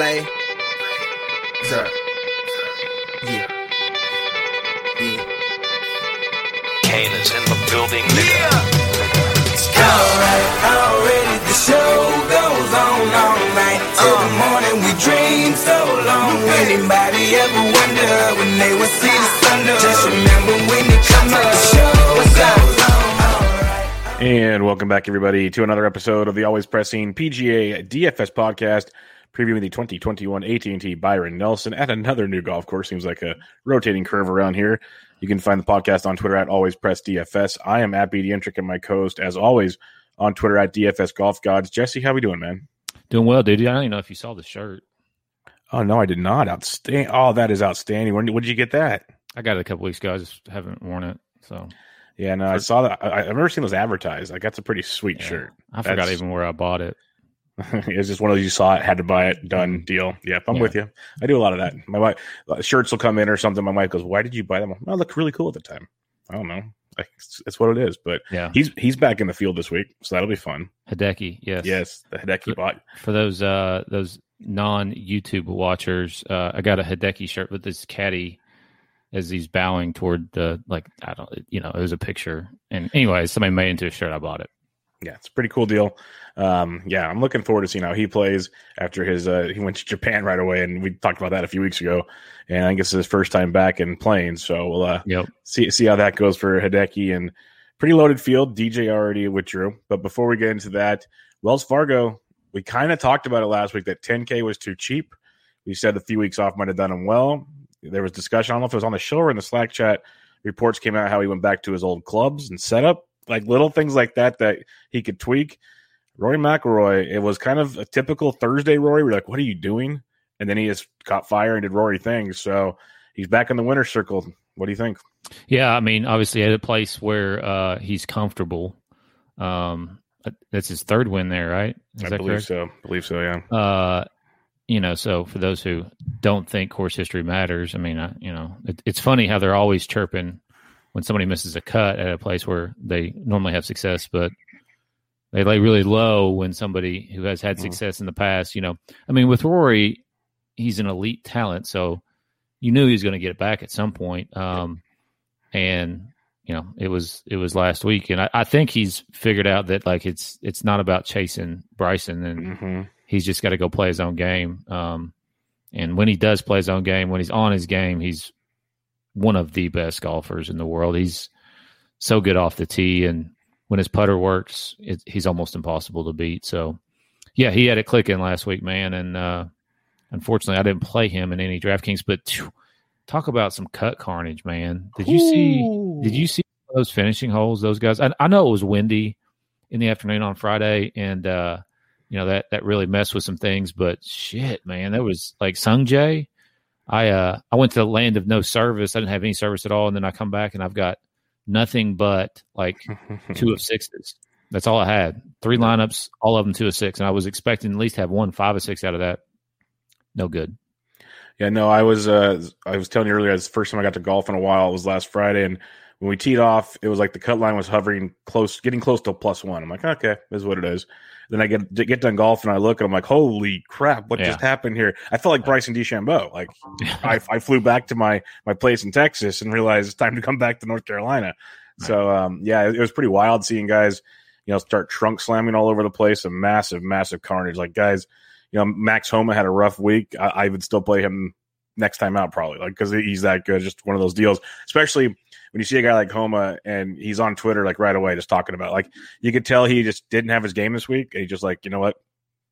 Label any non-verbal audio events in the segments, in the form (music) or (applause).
Blay. Sir. Yeah. Yeah. Kane is in the building, nigga. Alright, already the show goes on all night. Till the uh. morning we dream so long. Anybody ever wonder when they would see the sun? Just remember when it comes up, the show goes on. And welcome back, everybody, to another episode of the Always Pressing PGA DFS podcast, previewing the 2021 AT&T Byron Nelson at another new golf course. Seems like a rotating curve around here. You can find the podcast on Twitter at Always Press DFS. I am at BDentrek and my co-host, as always, on Twitter at DFS Golf Gods. Jesse, how we doing, man? Doing well, dude. I don't even know if you saw the shirt. Oh no, I did not. Outstanding. Oh, that is outstanding. When when did you get that? I got it a couple weeks ago. I just haven't worn it. So Yeah, no, I saw that. I, I've never seen those advertised. Like that's a pretty sweet yeah. shirt. I forgot That's- even where I bought it. (laughs) it's just one of those you saw it, had to buy it, done deal. Yep, I'm Yeah. with you. I do a lot of that. My wife uh, shirts will come in or something. My wife goes, "Why did you buy them?" I look really cool at the time. I don't know. Like, it's, it's what it is. But Yeah. he's he's back in the field this week, so that'll be fun. Hideki, yes. Yes, the Hideki bot. For those uh those non YouTube watchers, uh I got a Hideki shirt with this caddy as he's bowing toward the like I don't you know, it was a picture. And anyway, somebody made it into a shirt, I bought it. Yeah, it's a pretty cool deal. Um, yeah, I'm looking forward to seeing how he plays after his uh, he went to Japan right away, and we talked about that a few weeks ago. And I think it's his first time back in playing, so we'll uh, Yep. see see how that goes for Hideki and pretty loaded field. DJ already withdrew, but before we get into that, Wells Fargo, we kind of talked about it last week that 10K was too cheap. We said the few weeks off might have done him well. There was discussion. I don't know if it was on the show or in the Slack chat. Reports came out how he went back to his old clubs and setup, like little things like that that he could tweak. Rory McIlroy, it was kind of a typical Thursday Rory. We're like, what are you doing? And then he just caught fire and did Rory things. So he's back in the winner's circle. What do you think? Yeah, I mean, obviously at a place where uh he's comfortable. Um that's his third win there, right? Is I that believe correct? so. believe so. Yeah. uh you know so for those who don't think course history matters i mean I, you know it, it's funny how they're always chirping when somebody misses a cut at a place where they normally have success but they lay really low when somebody who has had Mhm. success in the past you know i mean with rory he's an elite talent so you knew he was going to get it back at some point um and you know it was it was last week and I, I think he's figured out that like it's it's not about chasing bryson and hmm he's just got to go play his own game. Um, and when he does play his own game, when he's on his game, he's one of the best golfers in the world. He's so good off the tee, and when his putter works, it, he's almost impossible to beat. So, yeah, he had it clicking last week, man. And uh, unfortunately, I didn't play him in any DraftKings. But phew, talk about some cut carnage, man. Did you see? Did you see those finishing holes? Those guys. I, I know it was windy in the afternoon on Friday, and uh, you know that that really messed with some things. But shit, man, that was like Sung Jae. I uh I went to the land of no service. I didn't have any service at all, and then I come back and I've got nothing but like (laughs) two of sixes. That's all I had. Three lineups, all of them two of six, and I was expecting at least have one five of six out of that. No good. Yeah, no, I was uh I was telling you earlier, it's the first time I got to golf in a while. It was last Friday, and when we teed off, it was like the cut line was hovering close, getting close to plus one. I'm like, okay, this is what it is. Then I get get done golf and I look and I'm like, holy crap, what Yeah. just happened here? I felt like Bryson DeChambeau. Like (laughs) I, I flew back to my my place in Texas and realized it's time to come back to North Carolina. So um, yeah, it, it was pretty wild seeing guys, you know, start trunk slamming all over the place. A massive, massive carnage. Like guys, you know, Max Homa had a rough week. I, I would still play him next time out probably, like because he's that good. Just one of those deals, especially when you see a guy like Homa and he's on Twitter like right away, just talking about like you could tell he just didn't have his game this week. And he just like, you know what,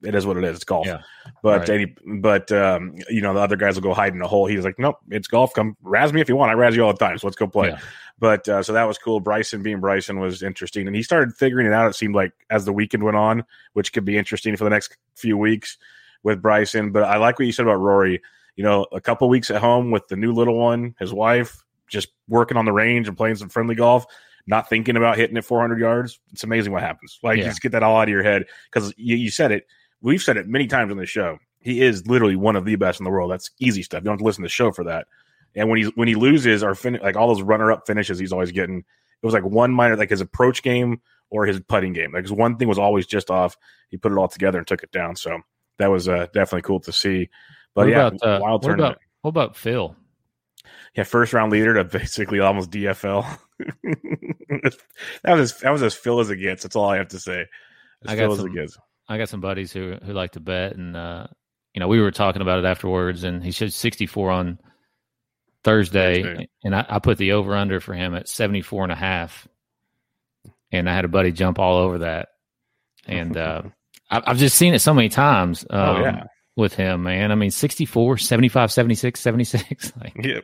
it is what it is. It's golf. Yeah. But Right. he, but um, you know the other guys will go hide in a hole. He's like, nope, it's golf. Come razz me if you want. I razz you all the time. So let's go play. Yeah. But uh, so that was cool. Bryson being Bryson was interesting, and he started figuring it out. It seemed like as the weekend went on, which could be interesting for the next few weeks with Bryson. But I like what you said about Rory. You know, a couple weeks at home with the new little one, his wife, just working on the range and playing some friendly golf, not thinking about hitting it 400 yards. It's amazing what happens. Like, you Yeah. just get that all out of your head because you, you said it. We've said it many times on the show. He is literally one of the best in the world. That's easy stuff. You don't have to listen to the show for that. And when he when he loses or fin- like all those runner up finishes, he's always getting. It was like one minor, like his approach game or his putting game. Like his one thing was always just off. He put it all together and took it down. So that was uh, definitely cool to see. But what yeah, about, uh, wild what tournament. about what about Phil? yeah, first round leader to (laughs) basically almost DFL. (laughs) that was as, that was as Phil as it gets. That's all I have to say. As I got Phil as some- it gets. I got some buddies who who like to bet, and uh, you know we were talking about it afterwards, and he showed 64 on Thursday, Thursday. and I, I put the over under for him at 74 and a half, and I had a buddy jump all over that, and uh, (laughs) I, I've just seen it so many times. Um, Oh, yeah. With him, man. I mean, 64, 75, 76, 76. (laughs) Like, Yeah.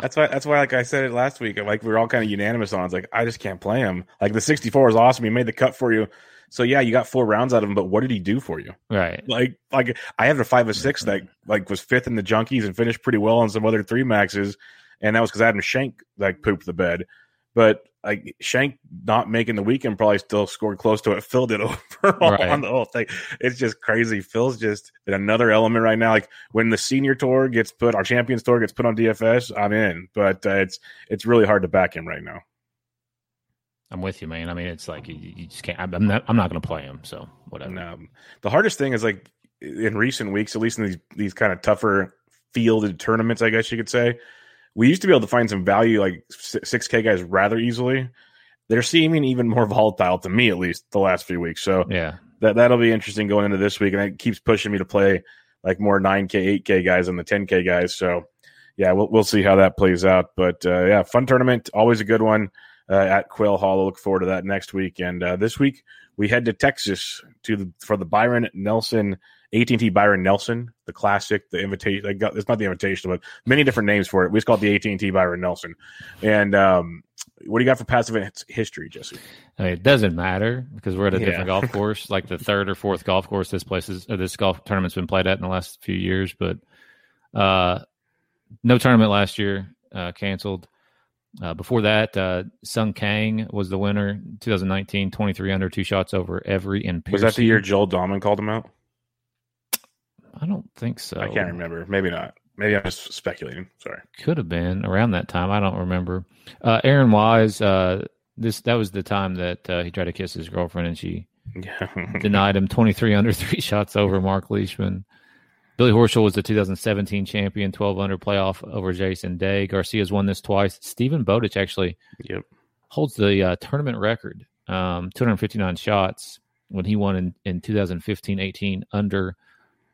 That's why. That's why. Like I said it last week. Like we were all kind of unanimous on. it. It's like I just can't play him. Like the 64 is awesome. He made the cut for you. So yeah, you got four rounds out of him. But what did he do for you? right. Like, like I had a five or six that mm-hmm. like was fifth in the junkies and finished pretty well on some other three maxes, and that was because Adam Schenk like pooped the bed. But like Schenk not making the weekend probably still scored close to it, Phil did (laughs) overall Right. on the whole thing. It's just crazy. Phil's just in another element right now. Like when the senior tour gets put, our champions tour gets put on DFS, I'm in. But uh, it's it's really hard to back him right now. I'm with you, man. I mean, it's like you, you just can't. I'm not. I'm not going to play him. So whatever. Um, the hardest thing is like in recent weeks, at least in these these kind of tougher fielded tournaments, I guess you could say, we used to be able to find some value like six K guys rather easily. They're seeming even more volatile to me, at least the last few weeks. So Yeah. that that'll be interesting going into this week, and it keeps pushing me to play like more nine K, eight K guys than the ten K guys. So yeah, we'll we'll see how that plays out. But uh, yeah, fun tournament, always a good one uh, at Quail Hollow. I look forward to that next week. And uh, this week we head to Texas to the for the Byron Nelson AT and T Byron Nelson, the classic, the invitation. It's not the invitation, but many different names for it. We just call it the AT and T Byron Nelson. And um, what do you got for passive history, Jesse? I mean, it doesn't matter because we're at a Yeah. different golf course, like the third or fourth golf course this place is, this golf tournament's been played at in the last few years. But uh, no tournament last year, uh, canceled. Uh, before that, uh, Sung Kang was the winner, 2019, 23 under, two shots over every and Was that the year Joel Dahmen called him out? I don't think so. I can't remember. Maybe not. Maybe I'm just speculating. Sorry. Could have been around that time. I don't remember. Uh, Aaron Wise, uh, this that was the time that uh, he tried to kiss his girlfriend and she (laughs) denied him 23 under, three (laughs) shots over Mark Leishman. Billy Horschel was the 2017 champion, 12 under playoff over Jason Day. Garcia's won this twice. Steven Bowditch actually yep. holds the uh, tournament record, um, 259 shots when he won in, in 2015 18 under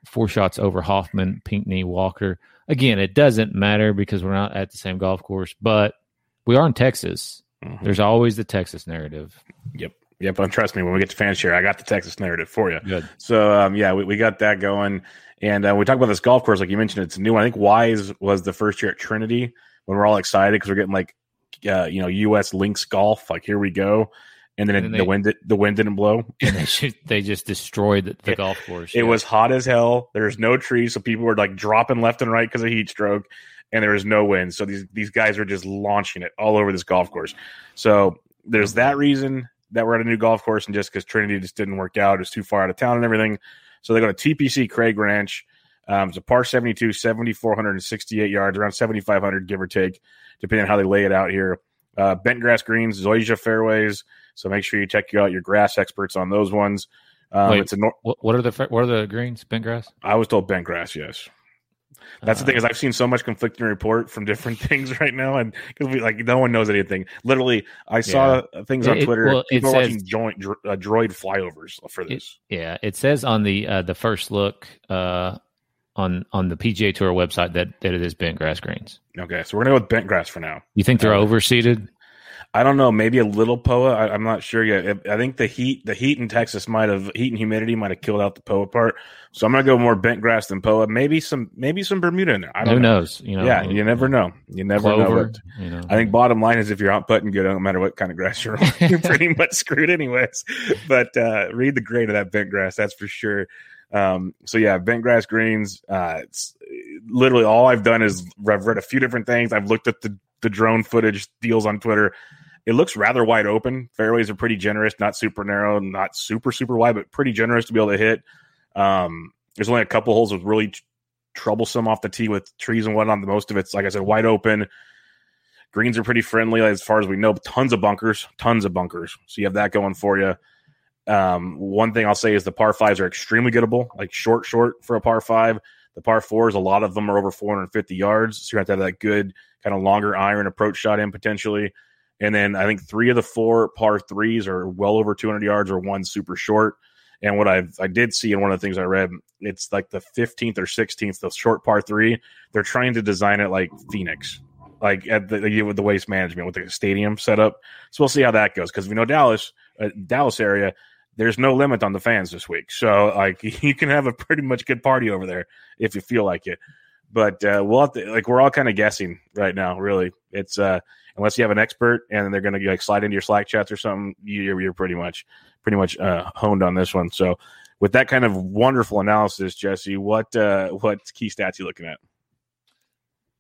four shots over Hoffman, Pinckney, Walker. Again, it doesn't matter because we're not at the same golf course, but we are in Texas. Mhm. There's always the Texas narrative. Yep. Yep. And trust me, when we get to fan share, I got the Texas narrative for you. Good. So um, yeah, we, we got that going, and uh, we talk about this golf course, like you mentioned, it's new. I think Wise was the first year at Trinity when we're all excited because we're getting like, uh, you know, U.S. links golf. Like here we go, and then, And it, then the they- wind the wind didn't blow. (laughs) And they, should, they just destroyed the, the Yeah. golf course. It Yeah. was hot as hell. There's no trees, so people were like dropping left and right because of heat stroke, and there was no wind. So these these guys are just launching it all over this golf course. So there's that reason that we're at a new golf course, and just because Trinity just didn't work out, it's too far out of town and everything. So they go to TPC Craig Ranch. Um, it's a par 72, 7,468 yards, around 7,500, give or take, depending on how they lay it out here. Uh, bent grass greens, Zoysia fairways. So make sure you check out your grass experts on those ones. Um, Wait. it's a nor- What, are the what are the greens? Bent grass. I was told bent grass, yes. That's the Uh, thing is I've seen so much conflicting report from different (laughs) things right now, and we like no one knows anything. Literally, I saw things on It- it- Twitter. well, it people are says- watching joint dro- uh, droid flyovers for this. Yeah, it says on the uh, the first look uh, on on the PGA Tour website that that it is bent grass greens. okay, so we're gonna go with bent grass for now. You think they're Uh, overseeded? I don't know, maybe a little POA. I, I'm not sure yet. I think the heat, the heat in Texas might have heat and humidity might have killed out the POA part. So I'm gonna go more bent grass than POA. Maybe some, maybe some Bermuda in there. I don't Who know. knows? You know, yeah, you never know. You never know. Clover. but- You know, I think bottom line is if you're out putting good, no matter what kind of grass you're on, you're (laughs) pretty much screwed anyways. But uh, read the grain of that bent grass, that's for sure. Um, so yeah, bent grass greens. Uh, it's literally all I've done is I've read a few different things. I've looked at the the drone footage deals on Twitter. It looks rather wide open. Fairways are pretty generous, not super narrow, not super super wide, but pretty generous to be able to hit. Um, there's only a couple holes with really tr- troublesome off the tee with trees and whatnot. The most of it's like I said, wide open. Greens are pretty friendly as far as we know. Tons of bunkers, tons of bunkers. So you have that going for you. Um, one thing I'll say is the par fives are extremely gettable, like short, short for a par five. The par fours, a lot of them are over 450 yards. So you have to have that good kind of longer iron approach shot in potentially. And then I think three of the four par threes are well over 200 yards or one super short. And what I I did see in one of the things I read, it's like the 15th or 16th, the short par three. They're trying to design it like Phoenix, like at the with the waste management with the stadium setup. So we'll see how that goes because we know Dallas, uh, Dallas area. There's no limit on the fans this week, so like (laughs) you can have a pretty much good party over there if you feel like it. But uh, we'll have to, like we're all kind of guessing right now. Really, it's uh, unless you have an expert and they're going to like slide into your Slack chats or something, you're, you're pretty much pretty much uh, honed on this one. So, with that kind of wonderful analysis, Jesse, what uh, what key stats you looking at?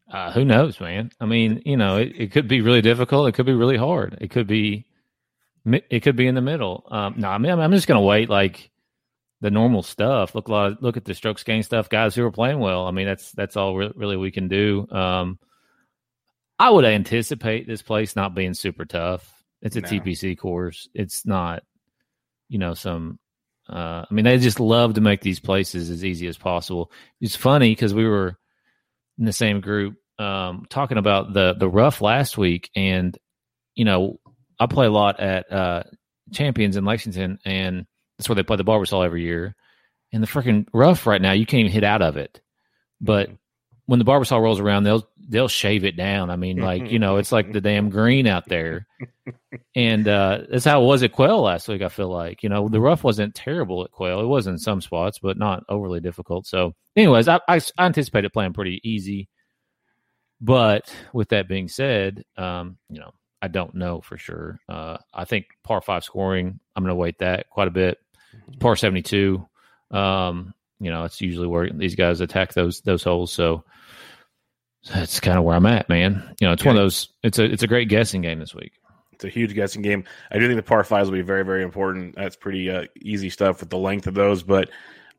Uh, who knows, man? I mean, you know, it, it could be really difficult. It could be really hard. It could be, it could be in the middle. Um, no, I mean, I'm just going to wait like the normal stuff. Look a lot. Of, look at the strokes gain stuff. Guys who are playing well. I mean, that's that's all re- really we can do. Um, I would anticipate this place not being super tough. It's a no. TPC course. It's not, you know, some. Uh, I mean, they just love to make these places as easy as possible. It's funny because we were in the same group um, talking about the the rough last week, and you know, I play a lot at uh, Champions in Lexington, and that's where they play the Barbasol every year. And the freaking rough right now, you can't even hit out of it. But mm-hmm. when the Barbasol rolls around, they'll they'll shave it down. I mean, like you know, it's like the damn green out there. (laughs) And uh, that's how it was at Quail last week. I feel like you know the rough wasn't terrible at Quail. It was in some spots, but not overly difficult. So, anyways, I, I, I anticipated playing pretty easy. But with that being said, um, you know, I don't know for sure. Uh, I think par five scoring, I'm going to wait that quite a bit. Par 72, um, you know, it's usually where these guys attack those those holes. So that's kind of where I'm at, man. You know, it's okay. one of those. It's a it's a great guessing game this week. It's a huge guessing game. I do think the par fives will be very very important. That's pretty uh, easy stuff with the length of those, but.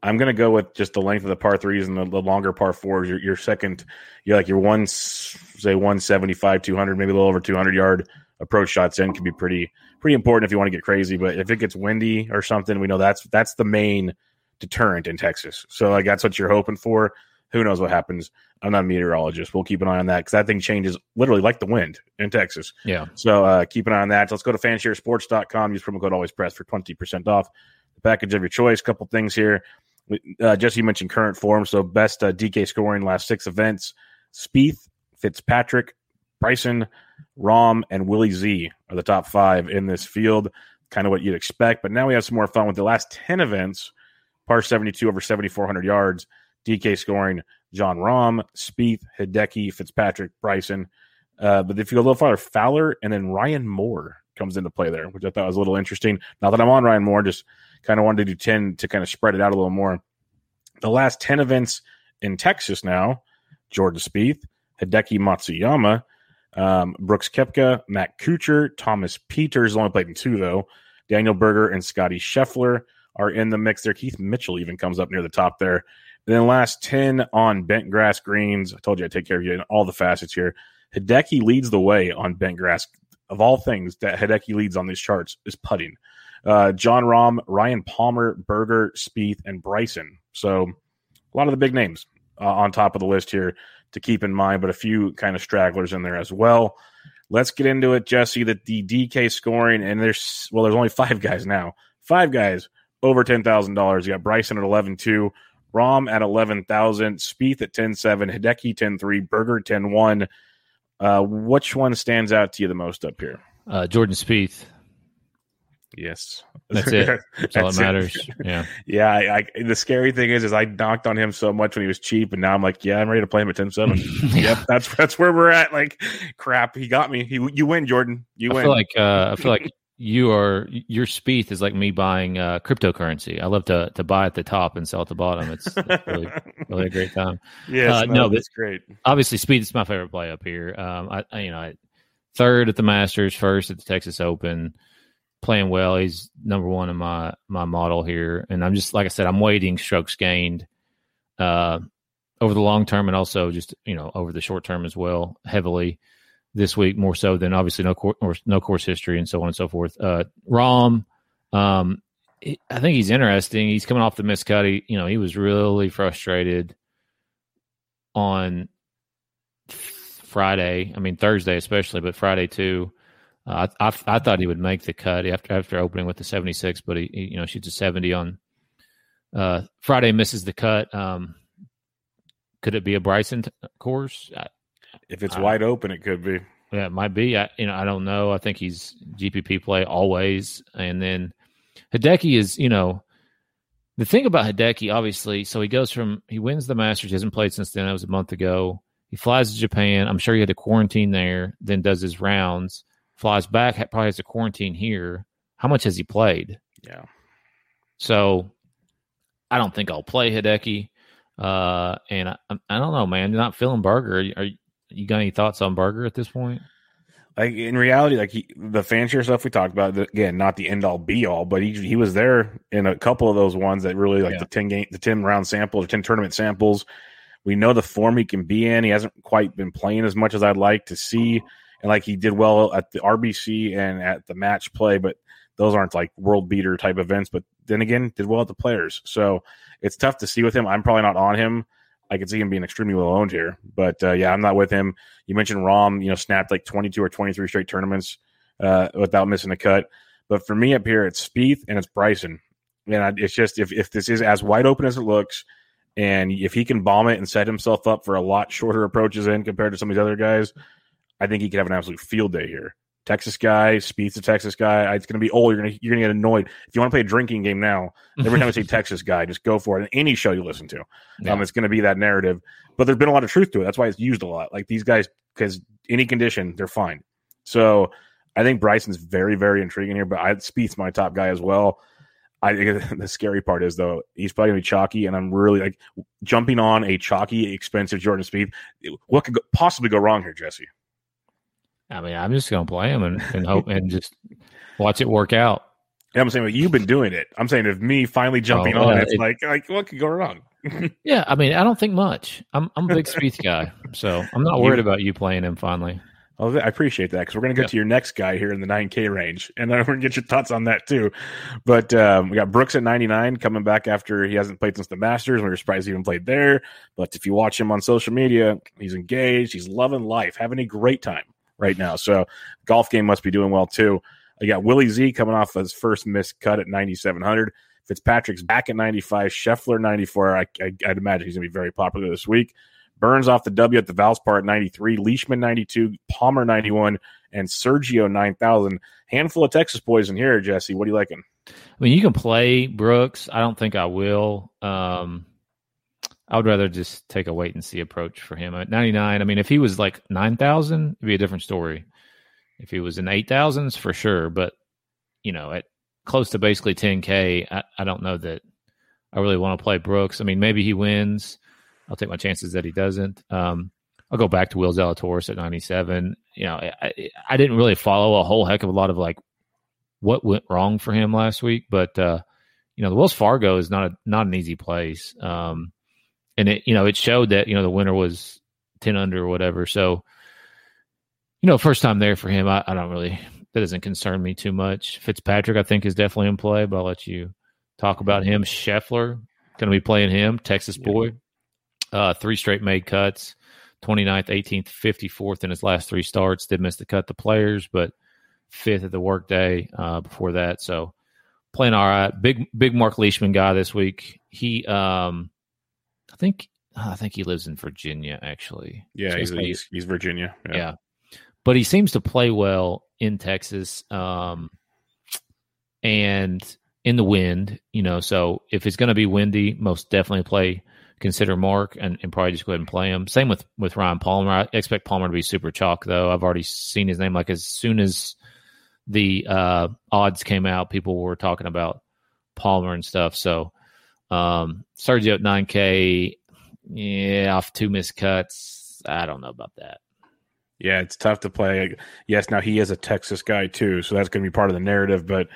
I'm going to go with just the length of the par threes and the, the longer par fours. Your, your second, you're like your one, say 175, 200, maybe a little over 200 yard approach shots in can be pretty pretty important if you want to get crazy. But if it gets windy or something, we know that's that's the main deterrent in Texas. So like that's what you're hoping for. Who knows what happens? I'm not a meteorologist. We'll keep an eye on that because that thing changes literally like the wind in Texas. Yeah. So uh, keep an eye on that. So let's go to fansharesports.com. Use promo code always press for 20% off the package of your choice. Couple things here. Uh, Jesse mentioned current form. So best uh, DK scoring last six events. Spieth, Fitzpatrick, Bryson, Rahm, and Willie Z are the top five in this field. Kind of what you'd expect. But now we have some more fun with the last 10 events. Par 72 over 7,400 yards. DK scoring Jon Rahm, Spieth, Hideki, Fitzpatrick, Bryson. Uh, but if you go a little farther, Fowler and then Ryan Moore comes into play there, which I thought was a little interesting. Not that I'm on Ryan Moore, just kind of wanted to do 10 to kind of spread it out a little more. The last 10 events in Texas now Jordan Spieth, Hideki Matsuyama, um, Brooks Koepka, Matt Kuchar, Thomas Pieters only played in two though. Daniel Berger and Scotty Scheffler are in the mix there. Keith Mitchell even comes up near the top there. And then last 10 on bent grass greens. I told you I'd take care of you in all the facets here. Hideki leads the way on bent grass. Of all things that Hideki leads on these charts is putting. Uh, Jon Rahm, Ryan Palmer, Berger, Spieth, and Bryson. So a lot of the big names uh, on top of the list here to keep in mind, but a few kind of stragglers in there as well. Let's get into it, Jesse. That the DK scoring, and there's well, there's only (laughs) five guys now. Five guys over ten thousand dollars. You got Bryson at eleven two, Rahm at eleven thousand, Spieth at ten seven, Hideki ten three, Berger ten one. Uh, which one stands out to you the most up here? Uh, Jordan Spieth. Yes, that's it. That's, all that matters. It. Yeah, (laughs) yeah. I, I, the scary thing is, is I knocked on him so much when he was cheap, and now I'm like, yeah, I'm ready to play him at 10-7. (laughs) yeah. Yep, that's that's where we're at. Like, crap, he got me. He, you win, Jordan. You I win. Feel like uh, I feel like you are your Spieth is like me buying uh, cryptocurrency. I love to to buy at the top and sell at the bottom. It's, it's really (laughs) really a great time. Yeah, uh, no, that's great. Obviously, Spieth is my favorite play up here. Um, I, I you know, I, third at the Masters, first at the Texas Open playing well. He's number one in my my model here, and I'm just like I said, I'm waiting strokes gained uh, over the long term, and also just you know over the short term as well, heavily this week more so than obviously no course no course history and so on and so forth. Uh, Rahm, um, I think he's interesting. He's coming off the miscut. He, you know, he was really frustrated on Friday. I mean Thursday especially, but Friday too. Uh, I, I I thought he would make the cut after after opening with the seventy six, but he, he you know shoots a seventy on uh, Friday. Misses the cut. Um, could it be a Bryson t- course? I, If it's wide open, it could be. yeah, it might be. I, you know, I don't know. I think he's GPP play always, and then Hideki is. You know, the thing about Hideki, obviously, so he goes from he wins the Masters. He hasn't played since then. That was a month ago. He flies to Japan. I'm sure he had to quarantine there. Then does his rounds. Flies back. Probably has to quarantine here. How much has he played? Yeah. So I don't think I'll play Hideki. Uh, and I, I don't know, man. You're not feeling Berger. Are you, are you got any thoughts on Berger at this point? Like in reality, like he, the fancier stuff we talked about, again, not the end all be all, but he he was there in a couple of those ones that really like Yeah. the ten game, the ten round samples, or ten tournament samples. We know the form he can be in. He hasn't quite been playing as much as I'd like to see, and like he did well at the RBC and at the match play, but those aren't like world beater type events. But then again, did well at the players, so it's tough to see with him. I'm probably not on him. I could see him being extremely well owned here, but uh, yeah, I'm not with him. You mentioned Rahm, you know, snapped like 22 or 23 straight tournaments uh, without missing a cut. But for me up here, it's Spieth and it's Bryson. And I, it's just if, if this is as wide open as it looks, and if he can bomb it and set himself up for a lot shorter approaches in compared to some of these other guys, I think he could have an absolute field day here. Texas guy, Spieth's a Texas guy. It's going to be oh, you're going to you're going to get annoyed if you want to play a drinking game now. Every time I say (laughs) Texas guy, just go for it. In any show you listen to, Yeah. um, it's going to be that narrative. But there's been a lot of truth to it. That's why it's used a lot. Like these guys, because any condition, they're fine. So I think Bryson's very, very intriguing here. But I Spieth's my top guy as well. I (laughs) the scary part is though he's probably gonna be chalky, and I'm really like jumping on a chalky, expensive Jordan Spieth. What could go, possibly go wrong here, Jesse? I mean, I'm just going to play him and, and hope and just watch it work out. And I'm saying like, you've been doing it. I'm saying if me finally jumping Oh, on, yeah, it's it- like like what could go wrong? (laughs) Yeah, I mean, I don't think much. I'm I'm a big Spieth guy, so I'm not worried about you playing him finally. Oh, I appreciate that because we're going to get Yeah. to your next guy here in the 9K range, and then (laughs) we're going to get your thoughts on that too. But um, we got Brooks at 99 coming back after he hasn't played since the Masters. We were surprised he even played there. But if you watch him on social media, he's engaged, he's loving life, having a great time right now. So golf game must be doing well too. I got Willie Z coming off his first missed cut at 9,700. Fitzpatrick's back at 95. Scheffler 94. I, I, I'd imagine he's going to be very popular this week. Burns off the W at the Valspar at 93, Leishman 92, Palmer 91, and Sergio 9000. Handful of Texas boys in here, Jesse. What are you liking? I mean, you can play Brooks. I don't think I will. Um, I would rather just take a wait and see approach for him at 99. I mean, if he was like 9,000, it'd be a different story. If he was in 8,000s, for sure. But, you know, at close to basically 10K, I, I don't know that I really want to play Brooks. I mean, maybe he wins. I'll take my chances that he doesn't. Um, I'll go back to Will Zalatoris at 97. You know, I, I, didn't really follow a whole heck of a lot of like what went wrong for him last week, but uh, you know, the Wells Fargo is not a, not an easy place. Um, and it, you know, it showed that, you know, the winner was 10 under or whatever. So, you know, first time there for him, I, I don't really, that doesn't concern me too much. Fitzpatrick, I think, is definitely in play, but I'll let you talk about him. Scheffler, going to be playing him, Texas boy. Uh, three straight made cuts, 29th, 18th, 54th in his last three starts. Did miss the cut the players, but fifth at the workday uh, before that. So playing all right. Big big Mark Leishman guy this week. He um I think I think he lives in Virginia actually. Yeah, So he's, like- he's, he's Virginia. yeah. But he seems to play well in Texas. Um and in the wind, you know, so if it's gonna be windy, most definitely play consider Mark and, and probably just go ahead and play him. Same with with Ryan Palmer. I expect Palmer to be super chalk though. I've already seen his name like as soon as the uh, odds came out, people were talking about Palmer and stuff. So um, Sergio at 9K, yeah, off two missed cuts. I don't know about that. Yeah, it's tough to play. Yes, now he is a Texas guy too, so that's going to be part of the narrative. But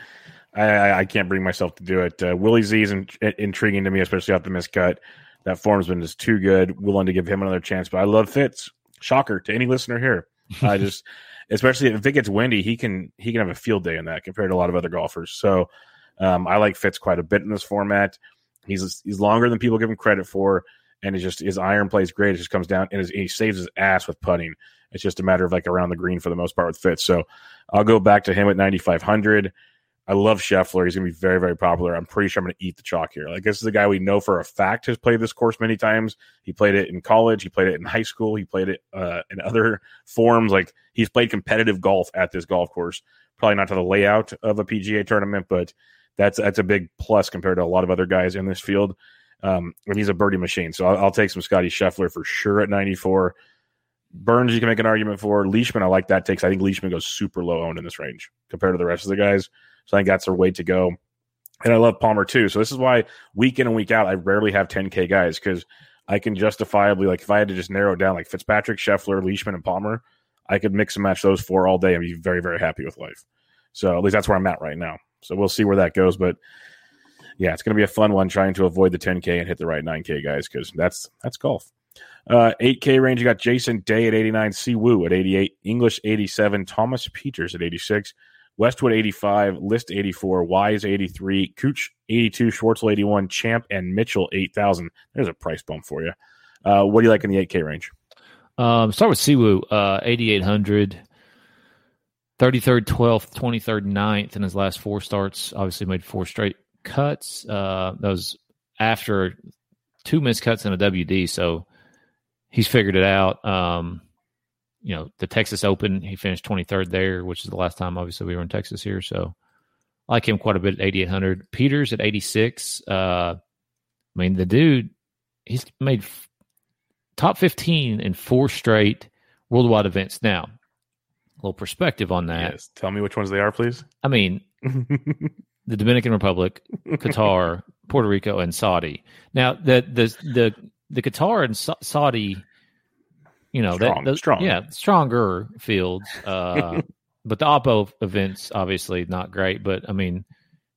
I, I, can't bring myself to do it. Uh, Willie Z is in, intriguing to me, especially off the missed cut. That form's been just too good. Willing to give him another chance. But I love Fitz. Shocker to any listener here. I (laughs) just, especially if it gets windy, he can he can have a field day in that compared to a lot of other golfers. So Um, I like Fitz quite a bit in this format. He's he's longer than people give him credit for, and it's just his iron plays great. It just comes down and he saves his ass with putting. It's just a matter of like around the green for the most part with Fitz. So I'll go back to him at 9,500. I love Scheffler. He's going to be very, very popular. I'm pretty sure I'm going to eat the chalk here. Like, this is a guy we know for a fact has played this course many times. He played it in college. He played it in high school. He played it uh, in other (laughs) forms. Like, he's played competitive golf at this golf course. Probably not to the layout of a PGA tournament, but that's that's a big plus compared to a lot of other guys in this field. Um, and he's a birdie machine. So I'll, I'll take some Scotty Scheffler for sure at 94. Burns, you can make an argument for. Leishman, I like that takes. I think Leishman goes super low owned in this range compared to the rest of the guys. So I think that's their way to go. And I love Palmer too. So this is why week in and week out, I rarely have 10K guys because I can justifiably, like, if I had to just narrow down, like Fitzpatrick, Scheffler, Leishman, and Palmer, I could mix and match those four all day and be very, very happy with life. So at least that's where I'm at right now. So we'll see where that goes. But yeah, it's going to be a fun one trying to avoid the 10K and hit the right 9K guys because that's that's golf. Uh, 8K range, you got Jason Day at 89, Si Woo at 88, English 87, Thomas Pieters at 86, Westwood 85, List 84, Wise 83, Cooch 82, Schwartzel 81, Champ, and Mitchell 8000. There's a price bump for you. Uh, what do you like in the 8K range? Um, start with Si Woo, uh, 8,800. 33rd, 12th, 23rd, 9th in his last four starts. Obviously, made four straight cuts. Uh, that was after two missed cuts in a WD. So he's figured it out. Um, you know, the Texas Open, he finished 23rd there, which is the last time, obviously, we were in Texas here. So I like him quite a bit at 8,800. Pieters at 86. Uh, I mean, the dude, he's made f- top 15 in four straight worldwide events. Now, little perspective on that. Yes. Tell me which ones they are, please. I mean, (laughs) the Dominican Republic, Qatar, Puerto Rico, and Saudi. Now, the the the the Qatar and Sa- Saudi, you know, Strong, that, those, strong. yeah, stronger fields. Uh, (laughs) but the Oppo events obviously not great. But I mean,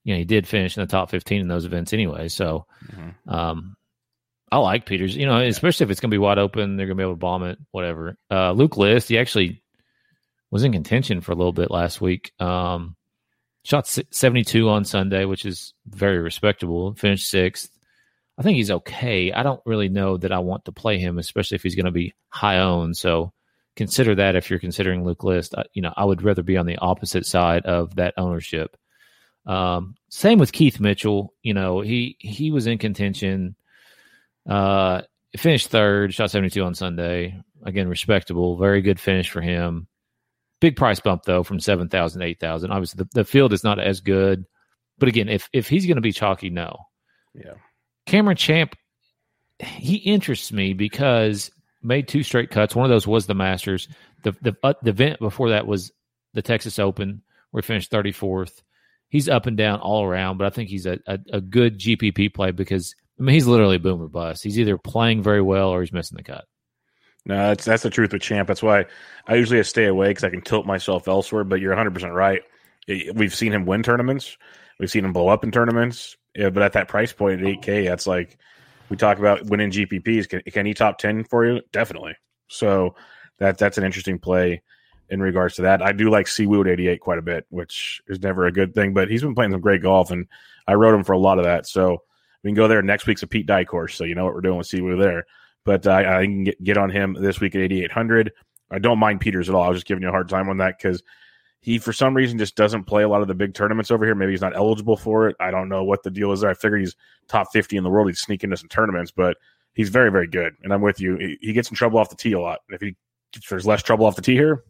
you know, he did finish in the top fifteen in those events anyway. So, Mhm. um, I like Pieters. You know, especially if it's going to be wide open, they're going to be able to bomb it. Whatever. Uh, Luke List, he actually was in contention for a little bit last week. Um, shot 72 on Sunday, which is very respectable. Finished sixth. I think he's okay. I don't really know that I want to play him, especially if he's going to be high owned. So consider that if you're considering Luke List. I, you know, I would rather be on the opposite side of that ownership. Um, same with Keith Mitchell. You know, he he was in contention. Uh, finished third, shot 72 on Sunday. Again, respectable. Very good finish for him. Big price bump though from 7,000 to 8,000. Obviously the, the field is not as good, but again, if if he's going to be chalky, no. Yeah. Cameron Champ, he interests me because made two straight cuts. One of those was the Masters. The the uh, the event before that was the Texas Open, where he finished 34th. He's up and down all around, but I think he's a, a, a good GPP play because I mean he's literally boom or bust. He's either playing very well or he's missing the cut. No, that's that's the truth with Champ. That's why I usually stay away because I can tilt myself elsewhere. But you're 100 percent right. We've seen him win tournaments. We've seen him blow up in tournaments. Yeah, but at that price point at 8K, that's like we talk about winning GPPs. Can, can he top 10 for you? Definitely. So that that's an interesting play in regards to that. I do like Si Woo 88 quite a bit, which is never a good thing. But he's been playing some great golf, and I rode him for a lot of that. So we can go there. Next week's a Pete Dye course, so you know what we're doing with Si Woo there but I, I can get, get on him this week at 8,800. I don't mind Pieters at all. I was just giving you a hard time on that because he, for some reason, just doesn't play a lot of the big tournaments over here. Maybe he's not eligible for it. I don't know what the deal is there. I figure he's top 50 in the world. He'd sneak into some tournaments, but he's very, very good. And I'm with you. He, he gets in trouble off the tee a lot. If he if there's less trouble off the tee here,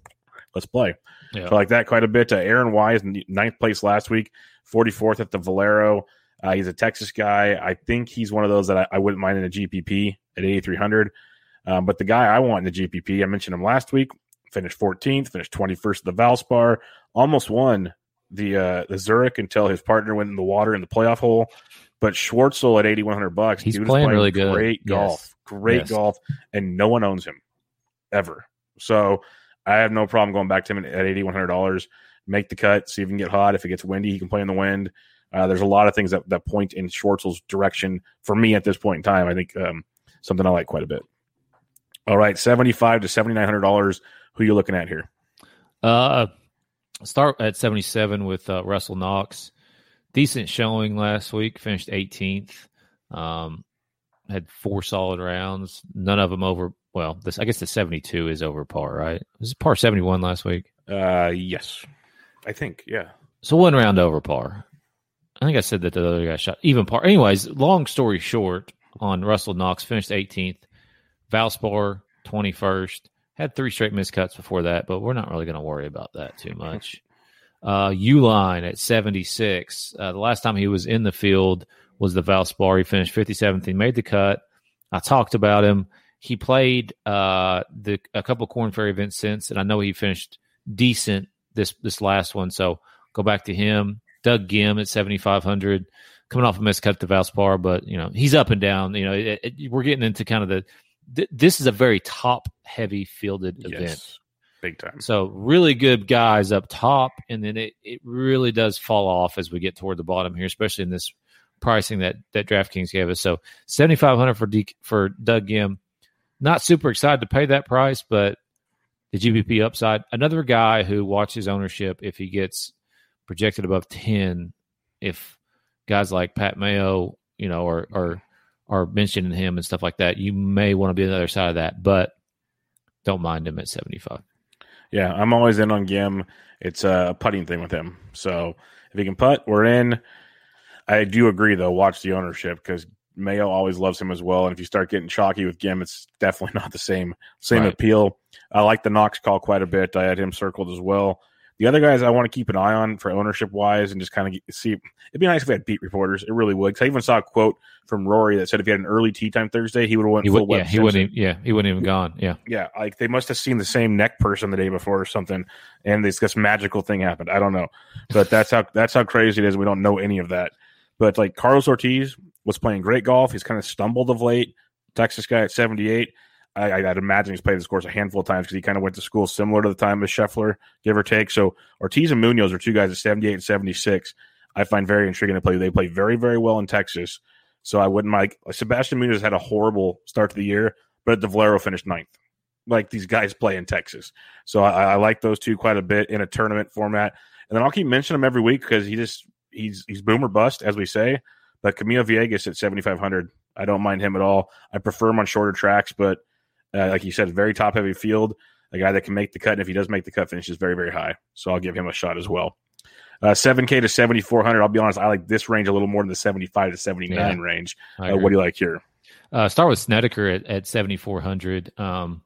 let's play. Yeah. So I like that quite a bit. Uh, Aaron Wise, ninth place last week, 44th at the Valero. Uh, he's a Texas guy. I think he's one of those that I, I wouldn't mind in a GPP at 8,300. Um, but the guy I want in the GPP, I mentioned him last week, finished 14th, finished 21st at the Valspar, almost won the uh, the Zurich until his partner went in the water in the playoff hole. But Schwartzel at 8,100 bucks, He's is playing really good. Great Yes. golf, great Yes. golf, and no one owns him ever. So I have no problem going back to him at $8,100. Make the cut, see if he can get hot. If it gets windy, he can play in the wind. Uh, there's a lot of things that, that point in Schwartzel's direction for me at this point in time. I think um, something I like quite a bit. All right, seventy-five to seventy-nine hundred dollars. Who you looking at here? Uh, start at 77 with uh, Russell Knox. decent showing last week. Finished 18th. Um, had four solid rounds. None of them over. Well, this I guess the 72 is over par, right? This is par 71 last week. Uh, yes, I think. Yeah. So one round over par. I think I said that the other guy shot even par. Anyways, long story short, on Russell Knox finished 18th, Valspar 21st. Had three straight miscuts before that, but we're not really going to worry about that too much. (laughs) Uh, Uline at 76. Uh, the last time he was in the field was the Valspar. He finished 57th. He made the cut. I talked about him. He played uh, the a couple Corn Ferry events since, and I know he finished decent this this last one. So go back to him. Doug Ghim at 7,500, coming off a miscut to Valspar, but you know he's up and down. You know it, it, we're getting into kind of the. Th- this is a very top heavy fielded event. Big time. So really good guys up top, and then it, it really does fall off as we get toward the bottom here, especially in this pricing that that DraftKings gave us. So seventy five hundred for D, for Doug Ghim. Not super excited to pay that price, but the GPP upside. Another guy who watches ownership if he gets projected above ten. If guys like Pat Mayo, you know, are are are mentioning him and stuff like that, you may want to be on the other side of that, but don't mind him at seventy five. Yeah, I'm always in on Ghim. It's a putting thing with him. So if he can putt, we're in. I do agree though. Watch the ownership because Mayo always loves him as well. And if you start getting chalky with Ghim, it's definitely (laughs) not the same same Right. appeal. I like the Knox call quite a bit. I had him circled as well. The other guys I want to keep an eye on for ownership wise and just kind of see. It'd be nice if we had beat reporters. It really would. Because I even saw a quote from Rory that said if he had an early tee time Thursday, he would have went He full would, yeah, he wouldn't. Even, yeah, he wouldn't even gone. Yeah, Yeah, like they must have seen the same neck person the day before or something, and this this magical thing happened. I don't know, but that's how that's how crazy it is. We don't know any of that. But like Carlos Ortiz was playing great golf. He's kind of stumbled of late. Texas guy at seventy eight. I, I'd imagine he's played this course a handful of times because he kind of went to school similar to the time as Scheffler, give or take. So Ortiz and Munoz are two guys at 78 and 76. I find very intriguing to play. They play very, very well in Texas. So I wouldn't like Sebastian Munoz had a horrible start to the year, but De Valero finished ninth. Like these guys play in Texas. So I, I like those two quite a bit in a tournament format. And then I'll keep mentioning him every week because he just he's he's boomer bust, as we say. But Camilo Villegas at 7,500, I don't mind him at all. I prefer him on shorter tracks, but uh, like you said, very top heavy field. A guy that can make the cut, and if he does make the cut, finishes very very high. So I'll give him a shot as well. Uh, 7K to 7,400. I'll be honest, I like this range a little more than the 75 to 79 Yeah, range. Uh, what do you like here? Uh, start with Snedeker at, at 7,400. Um,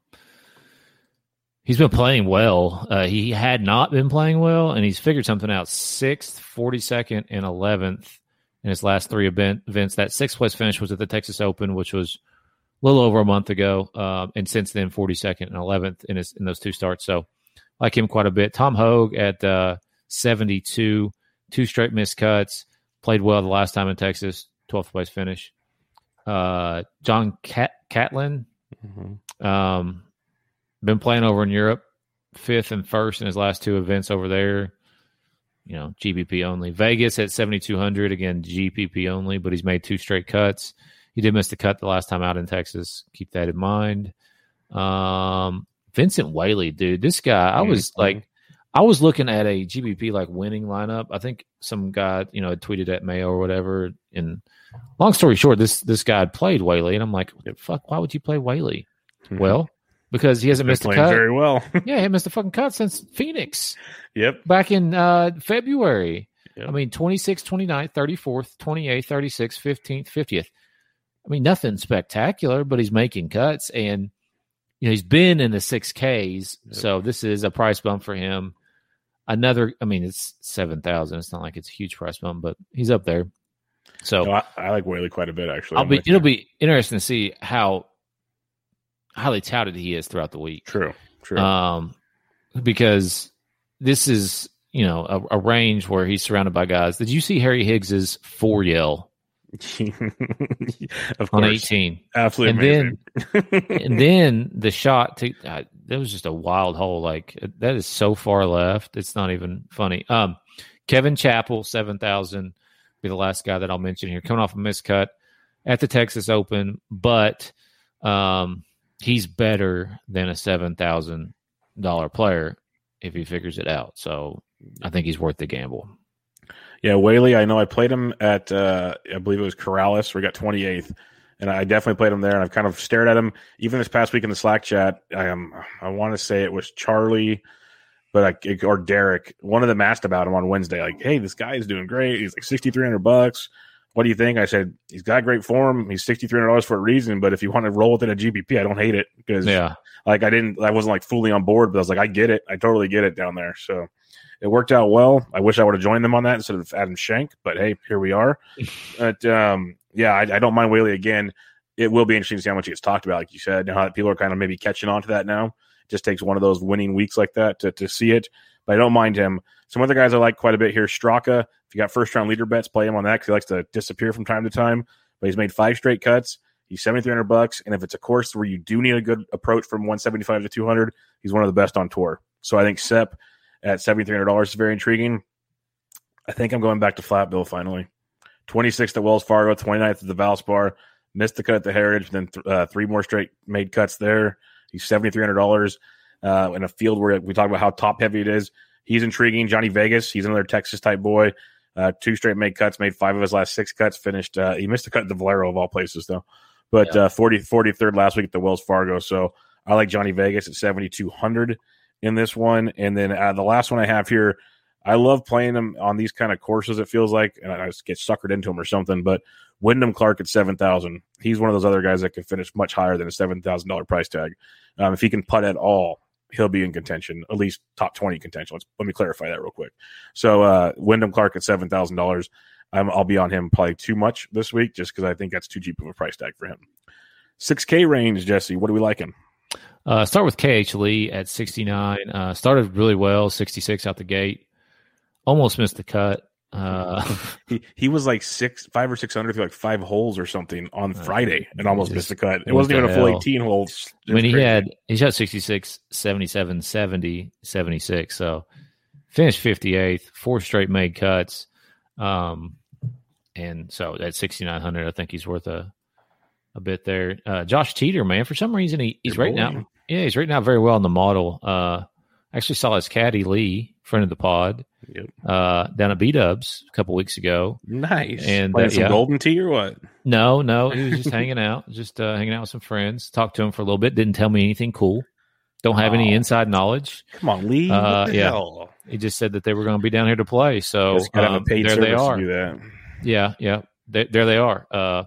he's been playing well. Uh, he had not been playing well, and he's figured something out. Sixth, 42nd, and 11th in his last three event, events. That sixth place finish was at the Texas Open, which was little over a month ago. Um, and since then, 42nd and 11th in, his, in those two starts. So like him quite a bit. Tom Hoge at uh, 72, two straight missed cuts. Played well the last time in Texas, 12th place finish uh, John Cat- Catlin. Um, been playing over in Europe, fifth and first in his last two events over there. You know, GPP only. Vegas at 7,200, again, GPP only, but he's made two straight cuts. He did miss the cut the last time out in Texas. Keep that in mind. Um, Vincent Whaley, dude, this guy, I was like, I was looking at a GPP like winning lineup. I think some guy, you know, had tweeted at Mayo or whatever. And long story short, this this guy played Whaley, and I'm like, fuck, why would you play Whaley? Mhm. Well, because he hasn't missed a cut. very well. (laughs) yeah, he missed a fucking cut since Phoenix yep. back in uh, February. Yep. I mean, 26th, 29th, 34th, 28th, 36th, 15th, 50th. I mean, nothing spectacular, but he's making cuts and you know, he's been in the 6Ks, Yep. so this is a price bump for him. Another, I mean, it's 7,000. It's not like it's a huge price bump, but he's up there. So No, I, I like Whaley quite a bit, actually. I'll I'm be it'll you. be interesting to see how highly touted he is throughout the week. true. True. Um, because this is you know a, a range where he's surrounded by guys. Did you see Harry Higgs's four yell (laughs) of on course. 18? Absolutely And amazing. (laughs) and then the shot to uh, that was just a wild hole. Like that is so far left. It's not even funny. Um, Kevin Chappell, seven thousand, be the last guy that I'll mention here. Coming off a miscut at the Texas Open, but um, he's better than a seven thousand dollar player if he figures it out. So I think he's worth the gamble. Yeah, Whaley. I know I played him at uh, I believe it was Corales where he got 28th, and I definitely played him there. And I've kind of stared at him even this past week in the Slack chat. I um, I want to say it was Charlie, but I, or Derek. One of them asked about him on Wednesday. Like, hey, this guy is doing great. He's like 6,300 bucks. What do you think? I said he's got great form. He's 6,300 dollars for a reason. But if you want to roll within a GPP, I don't hate it because Yeah. like I didn't, I wasn't like fully on board, but I was like, I get it. I totally get it down there. So it worked out well. I wish I would have joined them on that instead of Adam Schenk, but hey, here we are. (laughs) but um, yeah, I, I don't mind Whaley again. It will be interesting to see how much he gets talked about, like you said. How people are kind of maybe catching on to that now. It just takes one of those winning weeks like that to, to see it. But I don't mind him. Some other guys I like quite a bit here. Straka, if you got first round leader bets, play him on that because he likes to disappear from time to time. But he's made five straight cuts. He's seventy three hundred bucks, and if it's a course where you do need a good approach from one seventy five to two hundred, he's one of the best on tour. So I think Sep at seventy three hundred dollars is very intriguing. I think I'm going back to flat bill finally. Twenty sixth at Wells Fargo, 29th at the Valspar, missed the cut at the Heritage, then th- uh, three more straight made cuts there. He's seventy three hundred dollars uh, in a field where we talk about how top heavy it is. He's intriguing. Johnny Vegas, he's another Texas type boy. Uh, two straight made cuts, made five of his last six cuts, finished. Uh, he missed the cut at the Valero of all places, though. But Yeah. uh, 40, 43rd last week at the Wells Fargo. So I like Johnny Vegas at 7,200 in this one. And then uh, the last one I have here, I love playing them on these kind of courses, it feels like. And I just get suckered into them or something. But Wyndham Clark at 7,000. He's one of those other guys that can finish much higher than a $7,000 price tag. Um, if he can putt at all, he'll be in contention, at least top 20 contention. Let's, let me clarify that real quick. So, uh, Wyndham Clark at $7,000. I'm, I'll be on him probably too much this week just because I think that's too cheap of a price tag for him. 6K range, Jesse. What do we like him? Uh, start with KH Lee at 69. Uh, started really well, 66 out the gate. Almost missed the cut. Uh, (laughs) He he was like six, five or six under through like five holes or something on Uh, Friday and almost missed the cut. It wasn't even a full hell? 18 holes. I mean, he had he shot 66, 77, 70, 76. So finished 58th, four straight made cuts. Um, and so at 6,900, I think he's worth a a bit there. Uh, Josh Teater, man, for some reason he, he's Good boy. out. Yeah, he's rating out very well in the model. Uh, actually saw his caddy Lee, friend of the pod, Yep. uh, down at B Dubs a couple weeks ago. Nice. And, Playing uh, some yeah. Golden Tee or what? No, no, (laughs) he was just hanging out, just uh, hanging out with some friends. Talked to him for a little bit. Didn't tell me anything cool. Don't have any Oh. inside knowledge. Come on, Lee. Uh, yeah. hell? He just said that they were going to be down here to play. So Just gotta have um, there they are. that. Yeah, yeah, they, there they are. Uh,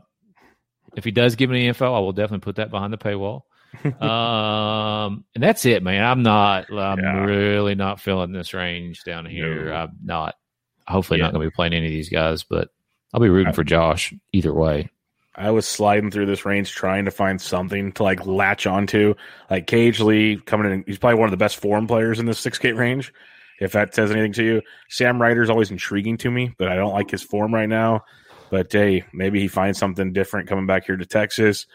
if he does give me any info, I will definitely put that behind the paywall. (laughs) um, and that's it, man. I'm not. I'm Yeah. really not feeling this range down here. No. I'm not. Hopefully, Yeah. not going to be playing any of these guys, but I'll be rooting I- for Josh either way. I was sliding through this range trying to find something to like latch onto. Like KH Lee coming in, he's probably one of the best form players in this 6K range. If that says anything to you, Sam Ryder's always intriguing to me, but I don't like his form right now. But hey, maybe he finds something different coming back here to Texas.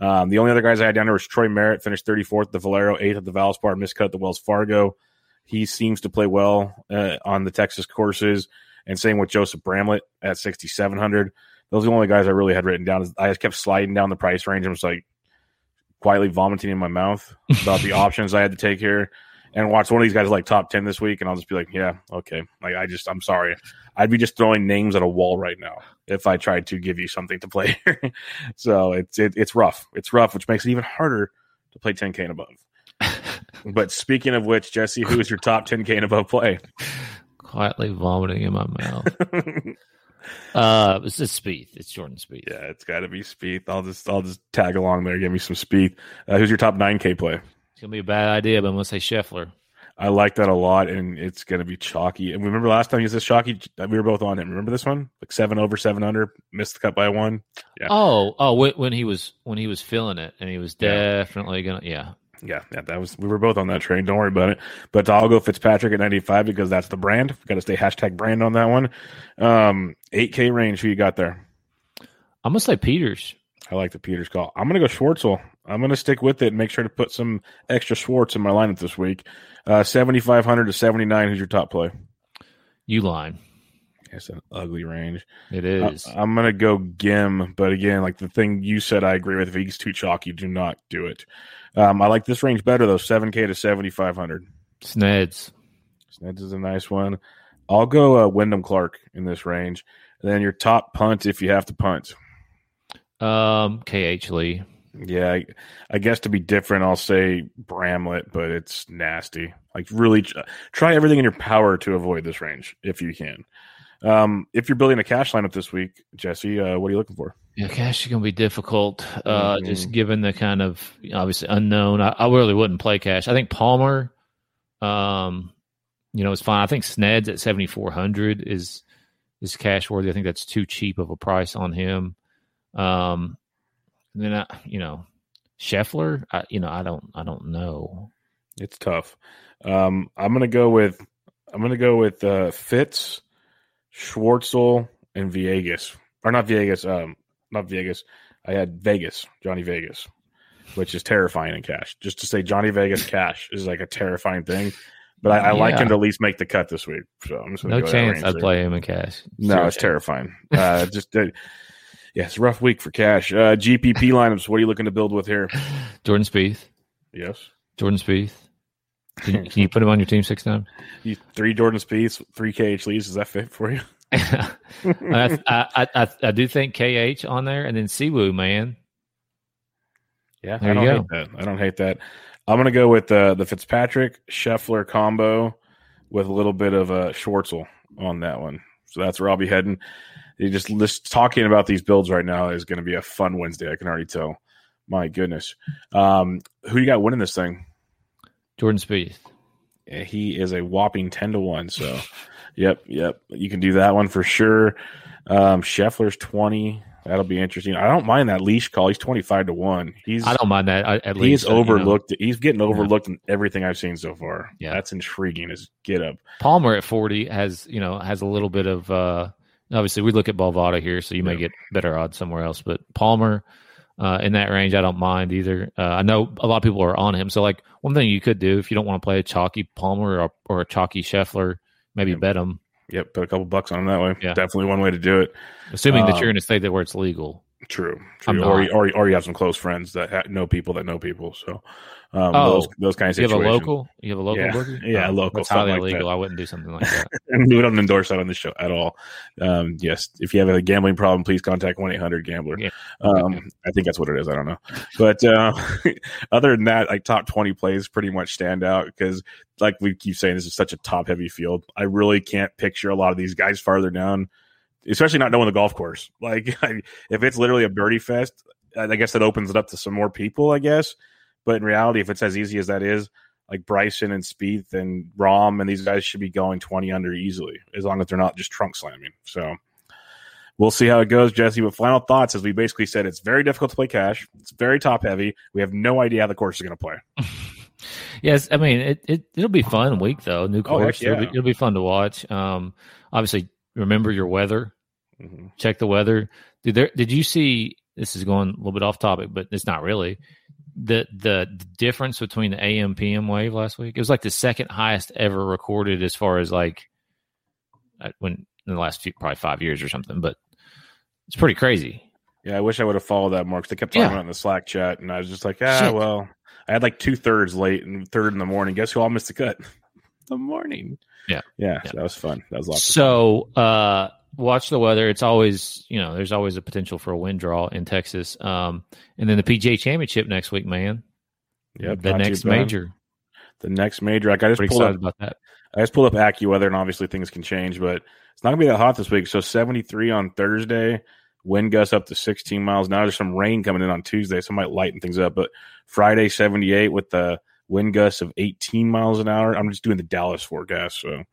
Um, the only other guys I had down there was Troy Merritt, finished 34th at the Valero, 8th at the Valspar, miscut the Wells Fargo. He seems to play well uh, on the Texas courses. And same with Joseph Bramlett at 6,700 those are the only guys I really had written down. I just kept sliding down the price range. I'm just like quietly vomiting in my mouth about the (laughs) options I had to take here. And watch one of these guys like top ten this week, and I'll just be like, yeah, okay. Like I just, I'm sorry, I'd be just throwing names at a wall right now if I tried to give you something to play. (laughs) so it's it, it's rough. It's rough, which makes it even harder to play 10k and above. (laughs) but speaking of which, Jesse, who is your top 10k and above play? Quietly vomiting in my mouth. (laughs) Uh, it's just Spieth. It's Jordan Spieth. Yeah, it's got to be Spieth. I'll just I'll just tag along there. Give me some speed. Uh, who's your top nine K play? It's gonna be a bad idea, but I'm gonna say Scheffler. I like that a lot, and it's going to be chalky. And remember last time he was this chalky, we were both on him. Remember this one? Like seven over, seven under, missed the cut by one. Yeah. Oh, oh, when, when he was when he was feeling it, and he was Yeah. definitely gonna, yeah. Yeah, yeah, that was we were both on that train. Don't worry about it. But I'll go Fitzpatrick at ninety five because that's the brand. Got to stay hashtag brand on that one. Um, eight K range. Who you got there? I'm gonna say Pieters. I like the Pieters call. I'm going to go Schwartzel. I'm going to stick with it and make sure to put some extra Schwartz in my lineup this week. Uh, 7,500 to 79. Who's your top play? U line. It's an ugly range. It is. Uh. I'm going to go Ghim, but again, like the thing you said, I agree with. If he's too chalky, do not do it. Um, I like this range better though. 7K to 7,500. Sneds. Sneds is a nice one. I'll go uh, Wyndham Clark in this range. And then your top punt if you have to punt. Um, KH Lee. Yeah, I, I guess to be different, I'll say Bramlett, but it's nasty. Like, really try everything in your power to avoid this range if you can. Um, if you're building a cash lineup this week, Jesse, uh, what are you looking for? Yeah, cash is going to be difficult, uh, Mhm. just given the kind of obviously unknown. I, I really wouldn't play cash. I think Palmer, um, you know, is fine. I think Sned's at seventy four hundred is is cash worthy. I think that's too cheap of a price on him. Um, then I, you know, Scheffler, I, you know, I don't, I don't know. It's tough. Um, I'm gonna go with I'm gonna go with uh, Fitz, Schwartzel, and Villegas. Or not Villegas. Um, not Vegas. I had Vegas, Johnny Vegas, which is terrifying in cash. Just to say Johnny Vegas (laughs) cash is like a terrifying thing. But I, I like him to at least make the cut this week. So I'm just gonna No go chance I'd play him in cash. No, Zero it's chance. terrifying. Uh, just uh, yeah, it's a rough week for cash. Uh, GPP lineups. What are you looking to build with here? (sighs) Jordan Spieth, Yes, Jordan Spieth. Can, can you put him on your team six times? (laughs) you, three Jordan Spieths, three KH Lees. Does that fit for you? (laughs) I, I, I, I do think KH on there, and then Si Woo, man. Yeah, There I don't you hate that. I don't hate that. I'm gonna go with uh, the Fitzpatrick Scheffler combo with a little bit of a Schwartzel on that one. So that's where I'll be heading. You just just talking about these builds right now is going to be a fun Wednesday. I can already tell. My goodness, um, who you got winning this thing? Jordan Spieth. Yeah, He is a whopping ten to one. So, (laughs) yep, yep, you can do that one for sure. Um, Scheffler's twenty. That'll be interesting. I don't mind that leash call. He's twenty five to one. He's I don't mind that. At he's least uh, you know, overlooked. He's getting overlooked in everything I've seen so far. Yeah. that's intriguing. His get up. Palmer at forty has you know has a little bit of. uh Obviously, we look at Bovada here, so you may Yeah. get better odds somewhere else. But Palmer uh, in that range, I don't mind either. Uh, I know a lot of people are on him, so like one thing you could do if you don't want to play a chalky Palmer or, or a chalky Scheffler, maybe Yep. bet him, Yep, put a couple bucks on him that way. Yeah. Definitely one way to do it. assuming that Uh, you're in a state that where it's legal. True, true. Or, you- or, you- or you have some close friends that ha- know people that know people. So, um, Oh, those those kind of You have a local. You have a local Yeah. bookie. (laughs) Yeah, Oh, local, That's highly like illegal. that. I wouldn't do something like that. (laughs) and we don't endorse that on the show at all. Um, yes, if you have a gambling problem, please contact one eight hundred Gambler. Yeah. Um, I think that's what it is. I don't know, but uh, (laughs) other than that, like top twenty plays pretty much stand out because, like we keep saying, this is such a top heavy field. I really can't picture a lot of these guys farther down, especially not knowing the golf course. (laughs) Like if it's literally a birdie fest, I guess that opens it up to some more people. I guess, but in reality, if it's as easy as that is, like Bryson and Spieth and Rahm and these guys should be going 20 under easily as long as they're not just trunk slamming. So we'll see how it goes, Jesse. But final thoughts, as we basically said, it's very difficult to play cash. It's very top heavy. We have no idea how the course is going to play. (laughs) Yes, I mean it, it. It'll be fun week though. New Oh, course. it'll, be, it'll be fun to watch. Um, obviously, remember your weather. Mhm. Check the weather. Did there? Did you see? This is going a little bit off topic, but it's not really. The the difference between the AM PM wave last week. It was like the second highest ever recorded as far as like uh, when in the last few probably five years or something. But it's pretty crazy. Yeah, I wish I would have followed that more because they kept talking Yeah. about it in the Slack chat, and I was just like, ah, Shit. well, I had like two thirds late and third in the morning. Guess who all missed the cut? (laughs) the morning. Yeah. yeah, Yeah. that was fun. That was lots. of So uh, watch the weather. It's always you know there's always a potential for a wind draw in Texas. Um, and then the PGA Championship next week, man. Yep, the next major. The next major, like I just Pretty pulled up about that. I just pulled up AccuWeather, and obviously things can change, but it's not gonna be that hot this week. So 73 on Thursday, wind gusts up to 16 miles an hour. There's some rain coming in on Tuesday, so it might lighten things up. But Friday 78 with the wind gusts of 18 miles an hour. I'm just doing the Dallas forecast, so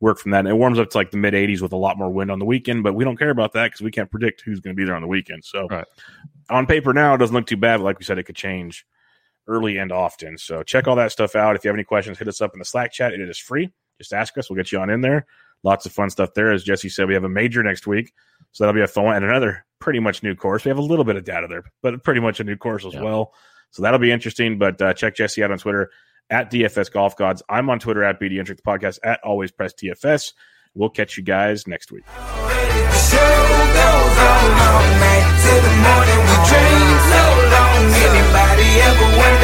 work from that. And it warms up to like the mid 80s with a lot more wind on the weekend, but we don't care about that because we can't predict who's going to be there on the weekend. So Right. on paper now, it doesn't look too bad. But like we said, it could change early and often. So check all that stuff out. If you have any questions, hit us up in the Slack chat. It is free. Just ask us. We'll get you on in there. Lots of fun stuff there. As Jesse said, we have a major next week. So that'll be a fun one. And another pretty much new course. We have a little bit of data there, but pretty much a new course as Yeah. well. So that'll be interesting. But uh, check Jesse out on Twitter at DFS Golf Gods. I'm on Twitter at bdentrek. the podcast at Always Press DFS. We'll catch you guys next week. Anybody ever wonder